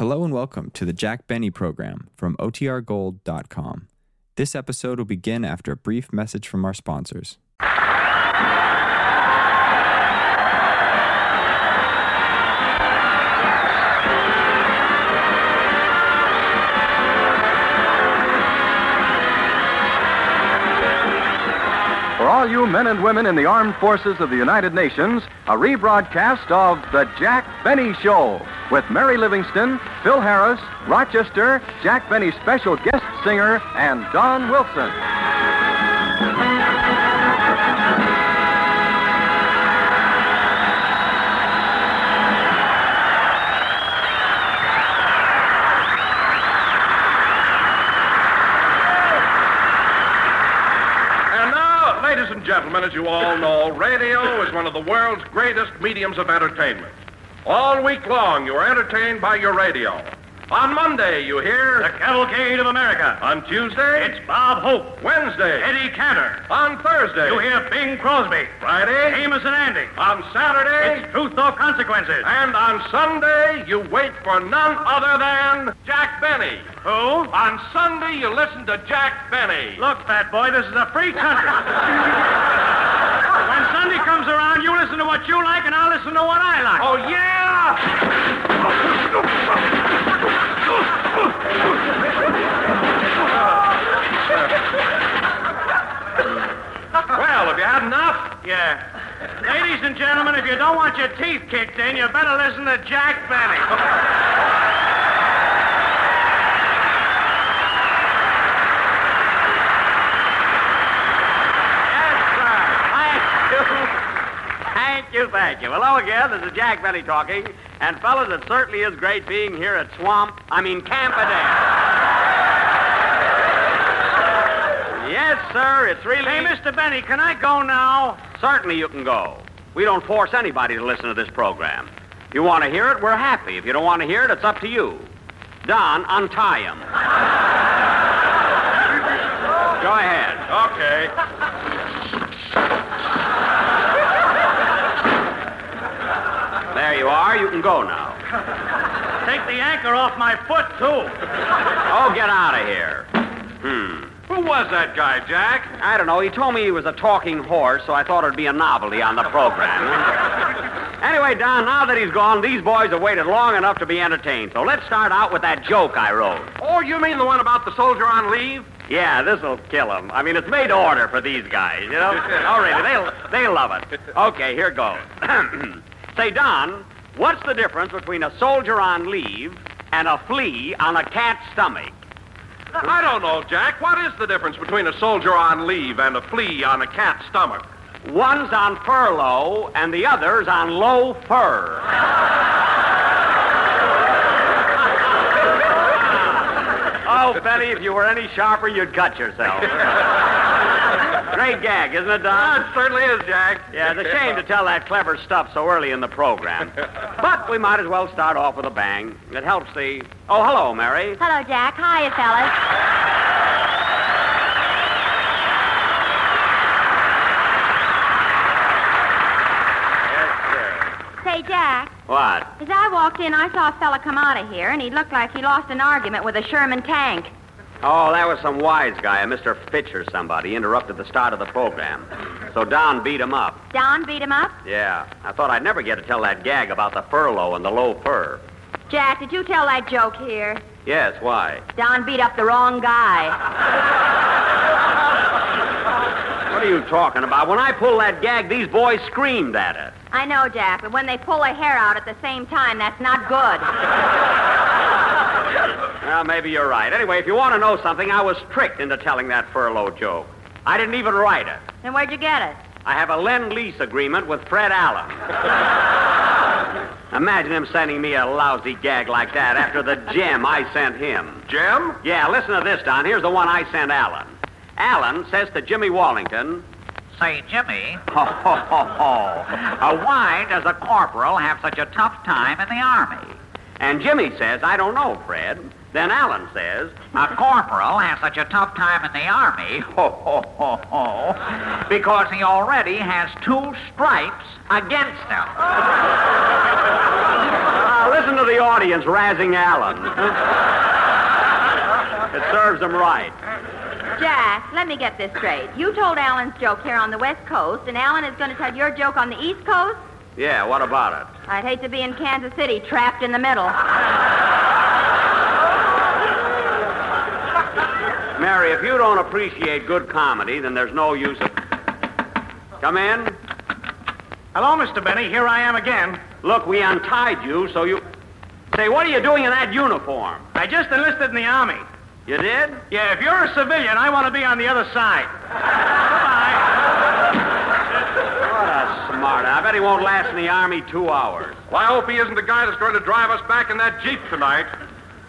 Hello and welcome to the Jack Benny program from OTRGold.com. This episode will begin after a brief message from our sponsors. Men and women in the armed forces of the United Nations, a rebroadcast of The Jack Benny Show with Mary Livingstone, Phil Harris, Rochester, Jack Benny's special guest singer, and Don Wilson. Gentlemen, as you all know, radio is one of the world's greatest mediums of entertainment. All week long, you are entertained by your radio. On Monday, you hear. The Cavalcade of America. On Tuesday. It's Bob Hope. Wednesday. Eddie Cantor. On Thursday. You hear Bing Crosby. Friday. Amos and Andy. On Saturday. It's Truth or Consequences. And on Sunday, you wait for none other than Jack Benny. Who? On Sunday, you listen to Jack Benny. Look, fat boy, this is a free country. when Sunday comes around, you listen to what you like, and I'll listen to what I like. Oh, yeah! Well, have you had enough? Yeah. Ladies and gentlemen, if you don't want your teeth kicked in, you better listen to Jack Benny. Yes, sir. Thank you. Thank you, thank you. Hello again. This is Jack Benny talking. And, fellas, it certainly is great being here at Swamp, I mean, Camp Adair. yes, sir. It's really. Hey, Mr. Benny, can I go now? Certainly you can go. We don't force anybody to listen to this program. If you want to hear it, we're happy. If you don't want to hear it, it's up to you. Don, untie him. Go ahead. Okay. There you can go now. Take the anchor off my foot, too. Oh, get out of here. Hmm. Who was that guy, Jack? I don't know. He told me he was a talking horse, so I thought it'd be a novelty on the program. anyway, Don, now that he's gone, these boys have waited long enough to be entertained. So let's start out with that joke I wrote. Oh, you mean the one about the soldier on leave? Yeah, this'll kill them. I mean, it's made to order for these guys, you know? oh, really? They'll, they'll love it. Okay, here goes. Say, Don, what's the difference between a soldier on leave and a flea on a cat's stomach? I don't know, Jack. What is the difference between a soldier on leave and a flea on a cat's stomach? One's on furlough and the other's on low fur. oh, Benny, if you were any sharper, you'd cut yourself. Great gag, isn't it, Don? it certainly is, Jack. Yeah, it's a shame to tell that clever stuff so early in the program. But we might as well start off with a bang. It helps the. Oh, hello, Mary. Hello, Jack. Hiya, fellas. Yes, sir. Say, Jack, What? as I walked in, I saw a fella come out of here, and he looked like he lost an argument with a Sherman tank. Oh, that was some wise guy, a Mr. Fitch or somebody, interrupted the start of the program. So Don beat him up. Don beat him up. Yeah, I thought I'd never get to tell that gag about the furlough and the low fur. Jack, did you tell that joke here? Yes, why? Don beat up the wrong guy. What are you talking about? When I pulled that gag, these boys screamed at it. I know, Jack, but when they pull a hair out at the same time, that's not good. Well, maybe you're right. Anyway, if you want to know something, I was tricked into telling that furlough joke. I didn't even write it. Then where'd you get it? I have a lend-lease agreement with Fred Allen. Imagine him sending me a lousy gag like that after the gem I sent him. Jim? Yeah, listen to this, Don. Here's the one I sent Allen. Allen says to Jimmy Wallington, Say, Jimmy, ho, ho, ho, ho. Uh, why does a corporal have such a tough time in the Army? And Jimmy says, I don't know, Fred. Then Allen says, A corporal has such a tough time in the Army, ho, ho, ho, ho, because he already has two stripes against him. Uh, listen to the audience razzing Allen. it serves him right. Jack, let me get this straight. You told Allen's joke here on the West Coast, and Allen is going to tell your joke on the East Coast? Yeah, what about it? I'd hate to be in Kansas City, trapped in the middle. Mary, if you don't appreciate good comedy, then there's no use of. Come in. Hello, Mr. Benny. Here I am again. Look, we untied you, so you. Say, what are you doing in that uniform? I just enlisted in the Army. You did? Yeah, if you're a civilian, I want to be on the other side. What a smart. I bet he won't last in the Army two hours. Well, I hope he isn't the guy that's going to drive us back in that Jeep tonight.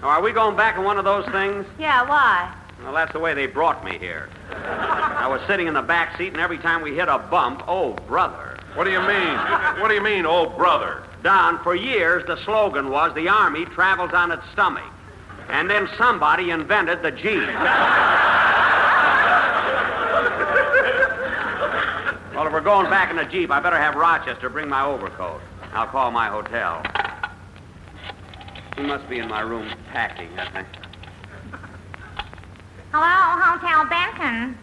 Now, are we going back in one of those things? Yeah, why? Well, that's the way they brought me here. I was sitting in the back seat, and every time we hit a bump, oh, brother. What do you mean? What do you mean, oh brother? Don, for years, the slogan was the Army travels on its stomach. And then somebody invented the Jeep. If we're going back in a Jeep, I better have Rochester bring my overcoat. I'll call my hotel. He must be in my room packing, I think. Hello, Hotel Benton.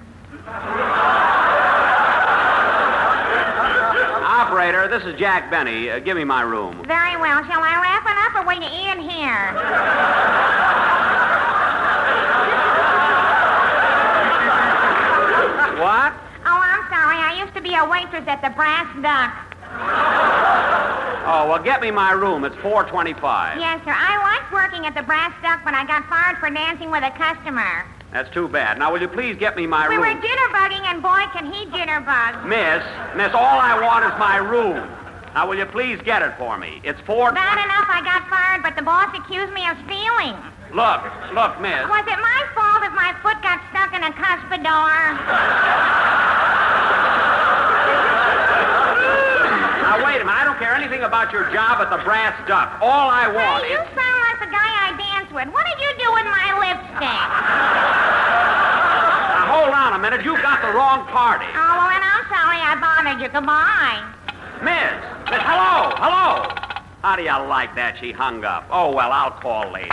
Operator, this is Jack Benny. Uh, give me my room. Very well. Shall I wrap it up or wait to in here? What? Oh, I'm sorry. I used to be a waitress at the Brass Duck. Oh, well, get me my room. It's 425. Yes, sir. I liked working at the Brass Duck, but I got fired for dancing with a customer. That's too bad. Now, will you please get me my We room? We were jitterbugging, and boy, can he jitterbug. Miss, miss, all I want is my room. Now, will you please get it for me? It's four. Bad enough I got fired, but the boss accused me of stealing. Look, look, miss. Was it my fault if my foot got stuck in a cuspidor? Wait a minute. I don't care anything about your job at the Brass Duck. All I want Hey, you is. sound like the guy I danced with. What did you do with my lipstick? Now, hold on a minute. You got the wrong party. Oh, well, then I'm sorry I bothered you. Goodbye. Miss, miss, hello, hello. How do you like that? She hung up. Oh, well, I'll call later.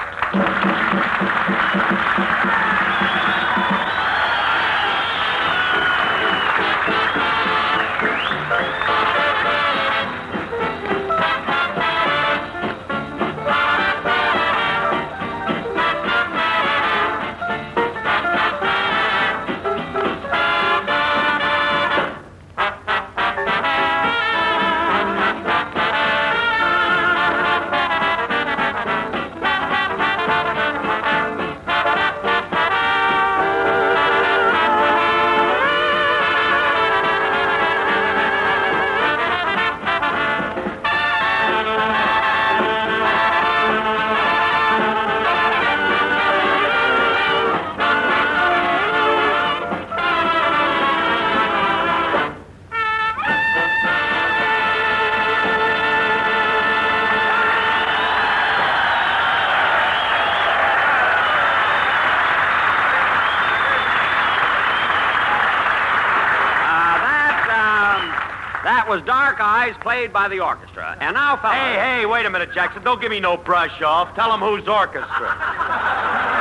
Was Dark Eyes played by the orchestra. And now, fellas. Hey, hey, wait a minute, Jackson. Don't give me no brush off. Tell him who's orchestra.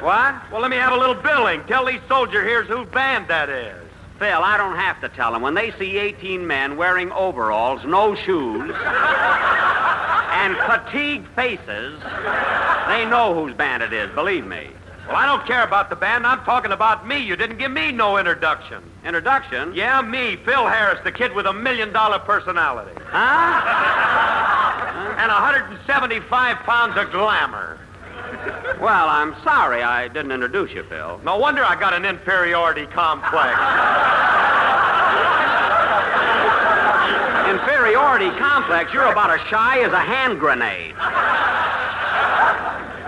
What? Well, let me have a little billing. Tell these soldier here's whose band that is. Phil, I don't have to tell them. When they see 18 men wearing overalls, no shoes, and fatigued faces, they know whose band it is, believe me. Well, I don't care about the band. I'm talking about me. You didn't give me no introduction. Introduction? Yeah, me, Phil Harris, the kid with a million dollar personality. Huh? And 175 pounds of glamour. Well, I'm sorry I didn't introduce you, Phil. No wonder I got an inferiority complex. Inferiority complex, you're about as shy as a hand grenade.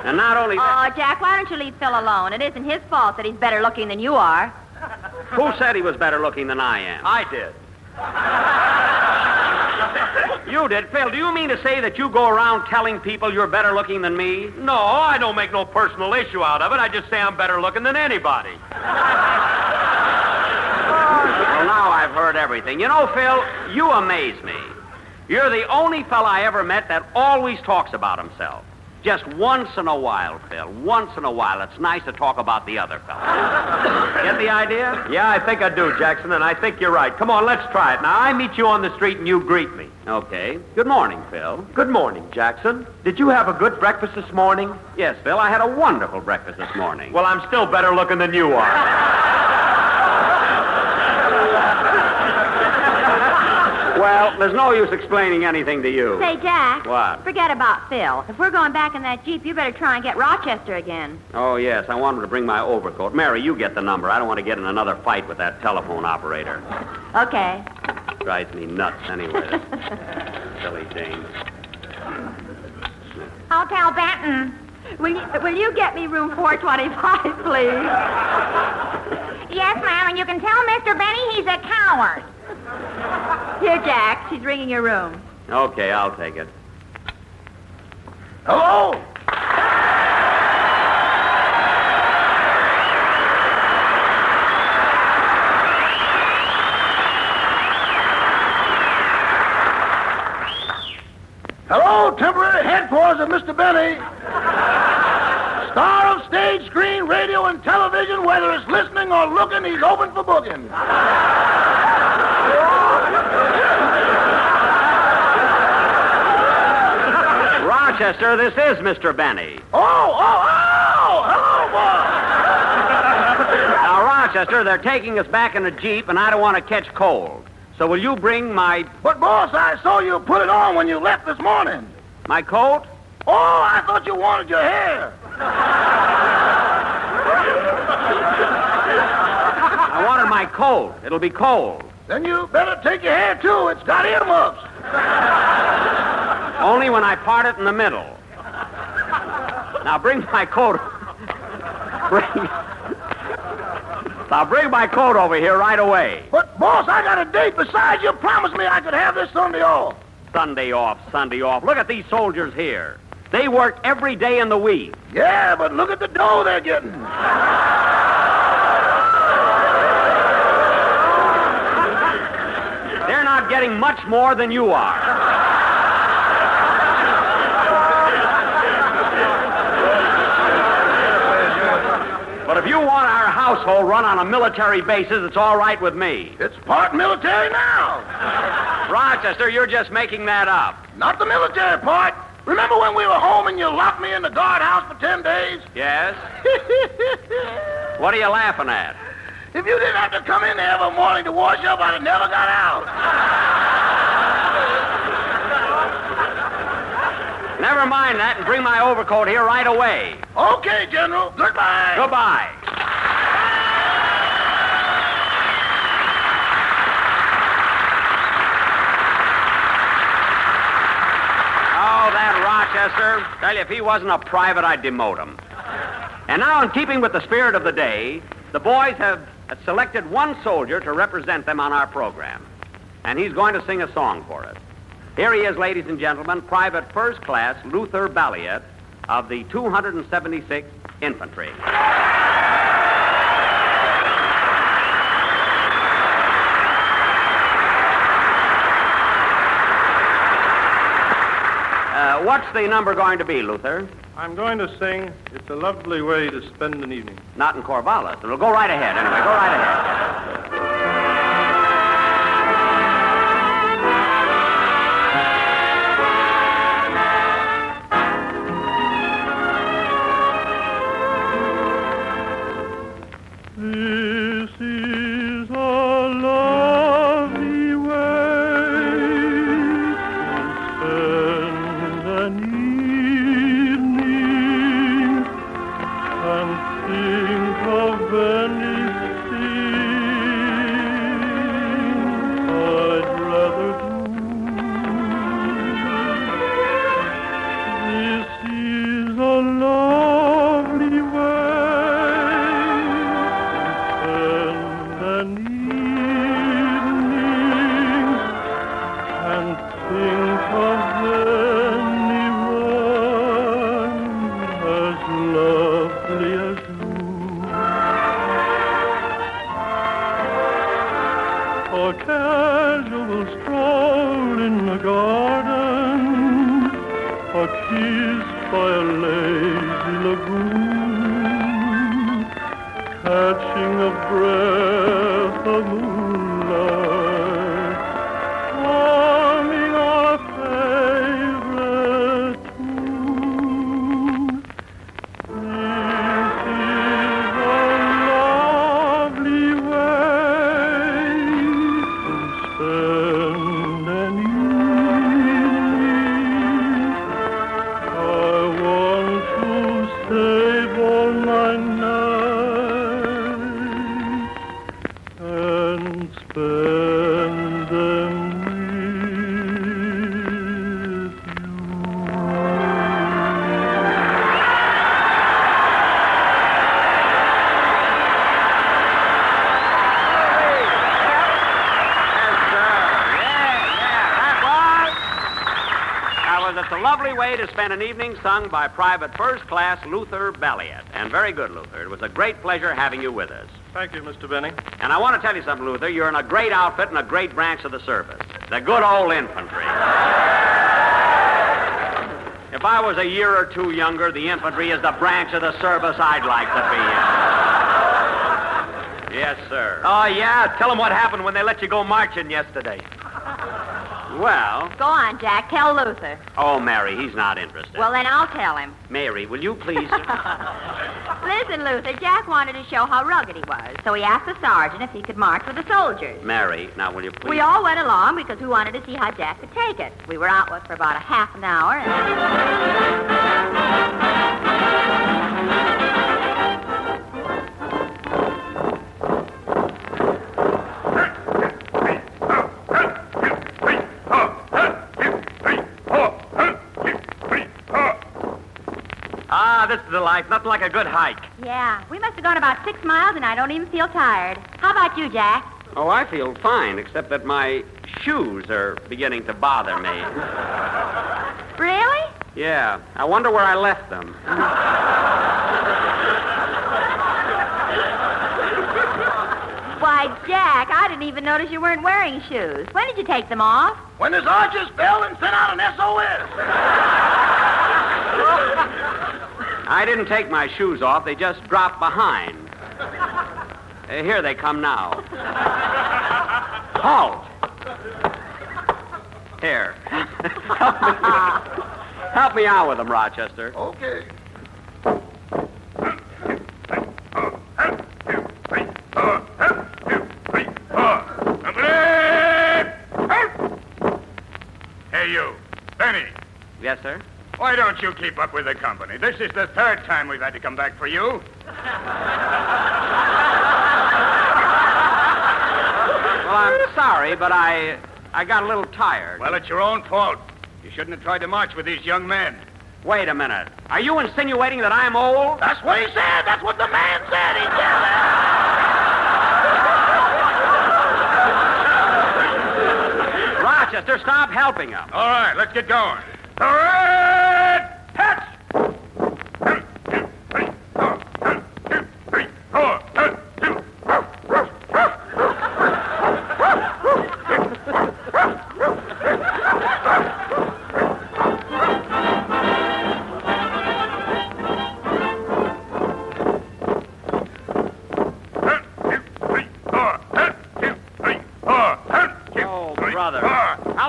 And not only that, Oh, Jack, why don't you leave Phil alone? It isn't his fault that he's better looking than you are. who said he was better looking than I am? I did. You did. Phil, do you mean to say that you go around telling people you're better looking than me? No, I don't make no personal issue out of it. I just say I'm better looking than anybody. Well, now I've heard everything. You know, Phil, you amaze me. You're the only fella I ever met that always talks about himself. Just once in a while, Phil. Once in a while, it's nice to talk about the other fella. Get the idea? Yeah, I think I do, Jackson, and I think you're right. Come on, let's try it. Now, I meet you on the street and you greet me. Okay. Good morning, Phil. Good morning, Jackson. Did you have a good breakfast this morning? Yes, Phil, I had a wonderful breakfast this morning. Well, I'm still better looking than you are. Well, there's no use explaining anything to you. Say, Jack. What? Forget about Phil. If we're going back in that Jeep, you better try and get Rochester again. Oh, yes, I want him to bring my overcoat. Mary, you get the number. I don't want to get in another fight with that telephone operator. Okay. Drives me nuts anyway. Silly Jane. Hotel Benton. Will you, will you get me room 425, please? Yes, ma'am, and you can tell Mr. Benny he's a coward. Here, Jack. She's ringing your room. Okay, I'll take it. Hello? Hello, temporary headquarters of Mr. Benny. Star of stage, screen, radio, and television, whether it's listening or looking, he's open for booking. Rochester, this is Mr. Benny. Oh, oh, oh! Hello, boy! Now, Rochester, they're taking us back in a Jeep, and I don't want to catch cold. So will you bring my But, boss, I saw you put it on when you left this morning. my coat? Oh, I thought you wanted your hair. I wanted my coat. It'll be cold. Then you better take your hair, too. It's got earmuffs. Only when I part it in the middle. Now bring my coat. bring. Now bring my coat over here right away. But, boss, I got a date. Besides, you promised me I could have this Sunday off. Sunday off, Sunday off. Look at these soldiers here. They work every day in the week. Yeah, but look at the dough they're getting. They're not getting much more than you are. But if you want our household run on a military basis, it's all right with me. It's part military now. Rochester, you're just making that up. Not the military part. Remember when we were home and you locked me in the guardhouse for ten days? Yes? What are you laughing at? If you didn't have to come in there every morning to wash up, I'd have never got out. Never mind that and bring my overcoat here right away. Okay, General. Goodbye. Goodbye. Oh, that Rochester. Tell you, if he wasn't a private, I'd demote him. And now, in keeping with the spirit of the day, the boys have selected one soldier to represent them on our program. And he's going to sing a song for us. Here he is, ladies and gentlemen, Private First Class Luther Balliet of the 276th Infantry. Uh, what's the number going to be, Luther? I'm going to sing It's a Lovely Way to Spend an Evening. Not in Corvallis. It'll go right ahead. Anyway, go right ahead. Catching a breath of moonlight, An Evening, sung by Private First Class Luther Belliot. And very good, Luther. It was a great pleasure having you with us. Thank you, Mr. Benny. And I want to tell you something, Luther. You're in a great outfit and a great branch of the service. The good old infantry. If I was a year or two younger, the infantry is the branch of the service I'd like to be in. Yes, sir. Oh, yeah? Tell them what happened when they let you go marching yesterday. Well, Go on, Jack. Tell Luther. oh, Mary, he's not interested. Well, then I'll tell him. Mary, will you please? Listen, Luther, Jack wanted to show how rugged he was, so he asked the sergeant if he could march with the soldiers. Mary, now will you please? We all went along because we wanted to see how Jack could take it. We were out with for about a half an hour. And... this is the life. Nothing like a good hike. Yeah, we must have gone about six miles, and I don't even feel tired. How about you, Jack? Oh, I feel fine, except that my shoes are beginning to bother me. Really? Yeah, I wonder where I left them. Why, Jack, I didn't even notice you weren't wearing shoes. When did you take them off? When the sergeant's bell and sent out an SOS. I didn't take my shoes off, they just dropped behind. Uh, here they come now. Halt! Here. help, me, help me out with them, Rochester. Okay. Hey, you. Benny, Yes, sir? Why don't you keep up with the company? This is the third time we've had to come back for you. Well, I'm sorry, but I I got a little tired. Well, it's your own fault. You shouldn't have tried to march with these young men. Wait a minute. Are you insinuating that I'm old? That's what he said. That's what the man said. He said that. Rochester, stop helping him. All right, let's get going. The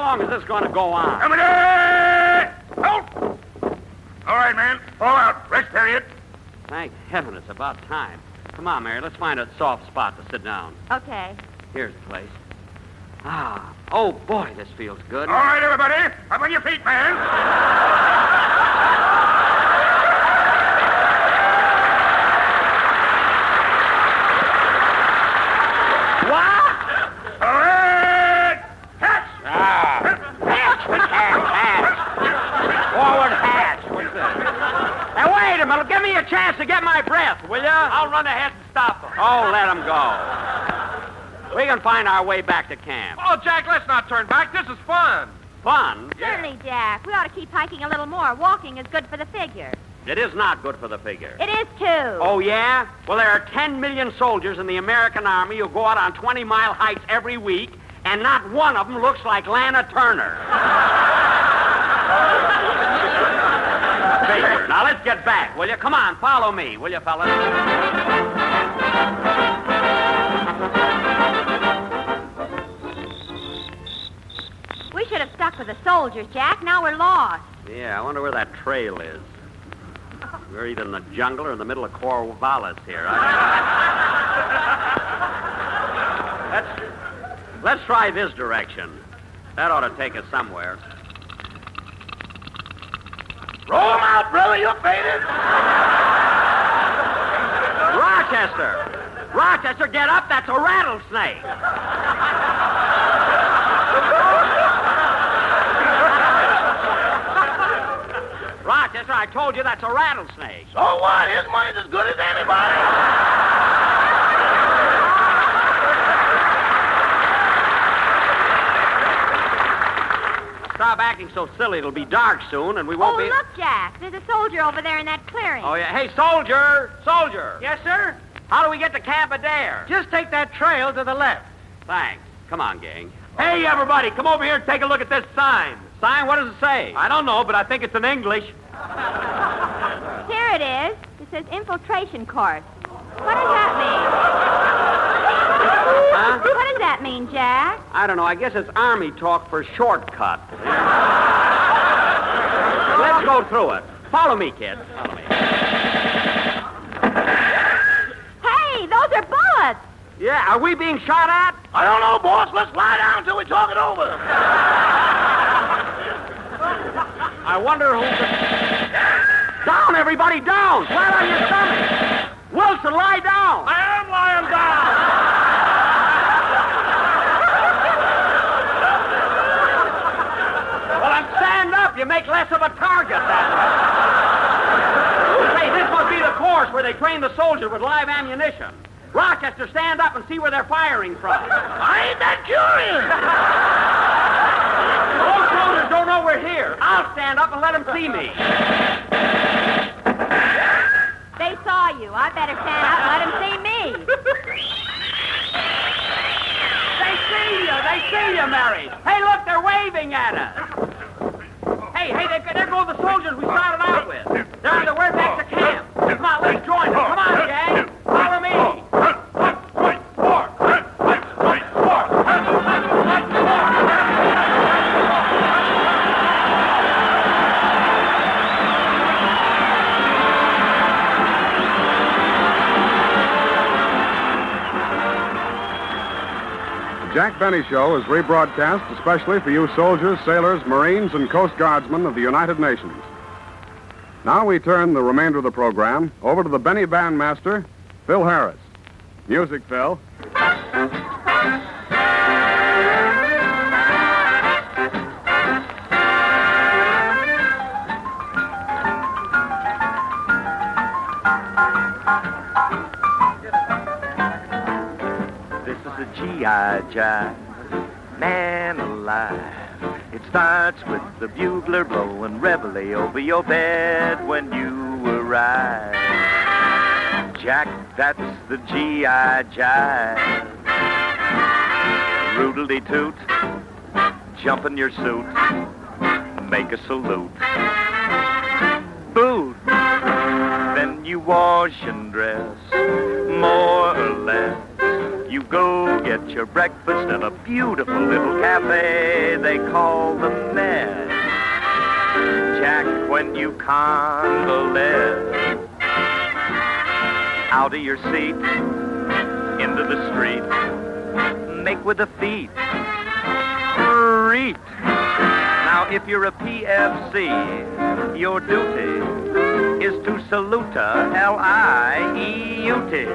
long is this going to go on? Come in! Halt! All right, man. Fall out. Rest period. Thank heaven it's about time. Come on, Mary, let's find a soft spot to sit down. Okay. Here's the place. Ah, oh boy, this feels good. All right, everybody. Up on your feet, man. What? All right. Hats! Ah. Hats, hats. Forward hats. What's this? Now, wait a minute. Give me a chance to get my breath, will you? Ahead and stop them. Oh, let them go. We can find our way back to camp. Oh, Jack, let's not turn back. This is fun. Fun? Certainly, Jack. We ought to keep hiking a little more. Walking is good for the figure. It is not good for the figure. It is, too. Oh, yeah? Well, there are 10 million soldiers in the American Army who go out on 20 mile hikes every week, and not one of them looks like Lana Turner. Figures. Now let's get back, will you? Come on, follow me, will you, fellas? We should have stuck with the soldiers, Jack. Now we're lost. Yeah, I wonder where that trail is. We're either in the jungle or in the middle of Corvallis here. Let's, let's try this direction. That ought to take us somewhere. Roll 'em out, brother. You're faded. Rochester! Rochester, get up. That's a rattlesnake. Rochester, I told you that's a rattlesnake. So what? His money's as good as anybody. Stop acting so silly. It'll be dark soon, and we won't oh, be. look, Jack. There's a soldier over there in that clearing. Oh, yeah. Hey, soldier! Soldier! Yes, sir? How do we get to Camp Adair? Just take that trail to the left. Thanks. Come on, gang. Hey, everybody, come over here and take a look at this sign. Sign? What does it say? I don't know, but I think it's in English. Here it is. It says infiltration course. What does that mean? Huh? What does that mean, Jack? I don't know. I guess it's Army talk for shortcut. Let's go through it. Follow me, kid. Follow me. Hey, those are bullets. Yeah, are we being shot at? I don't know, boss. Let's lie down until we talk it over. I wonder who. Down, everybody, down! Flat on your stomach! Wilson, lie down! I am lying down. Well, then stand up. You make less of a target that way. Say, this must be the course where they train the soldiers with live ammunition. Rochester, stand up and see where they're firing from. I ain't that curious. Those soldiers don't know we're here. I'll stand up and let them see me. They saw you. I better stand up and let them see me. They see you. They see you, Mary. Hey, look, they're waving at us. Hey, hey, they, there go the soldiers we started out with. They're on their way back to camp. Come on, let's join them. Come on, gang. Benny Show is rebroadcast especially for you soldiers, sailors, Marines, and Coast Guardsmen of the United Nations. Now we turn the remainder of the program over to the Benny Bandmaster, Phil Harris. Music, Phil. GI jive, man alive. It starts with the bugler blowing reveille over your bed when you arrive. Jack, that's the GI jive. Roodly toot, jump in your suit, make a salute. Boot, then you wash and dress, more or less. You go get your breakfast at a beautiful little cafe they call the Nest. Jack, when you convalesce, out of your seat, into the street, make with the feet, reach. Now, if you're a PFC, your duty is to salute a L-I-E-U-T.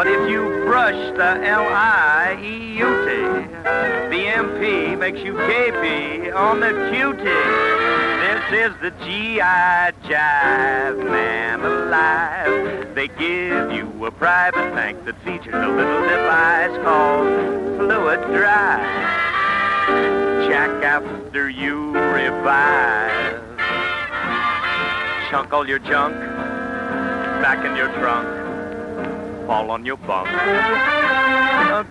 But if you brush the L-I-E-U-T, makes you KP on the QT. This is the G.I. Jive Man Alive. They give you a private tank that features a little device called Fluid Drive. Jack after you revive. Chunk all your junk back in your trunk. Fall on your bunk. A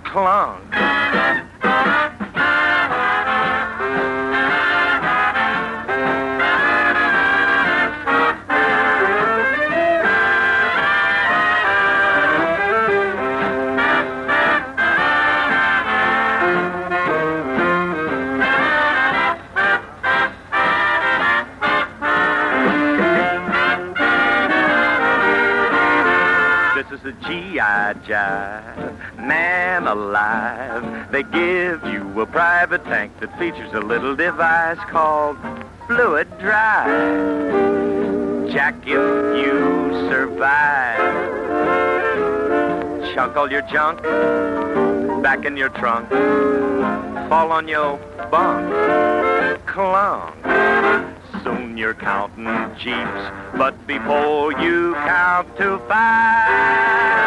clunk. G.I. Jive. Man alive, they give you a private tank that features a little device called Fluid Drive. Jack, if you survive, chunk all your junk back in your trunk, fall on your bunk, clunk. Soon you're counting jeeps, but before you count to five,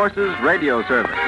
Forces Radio Service.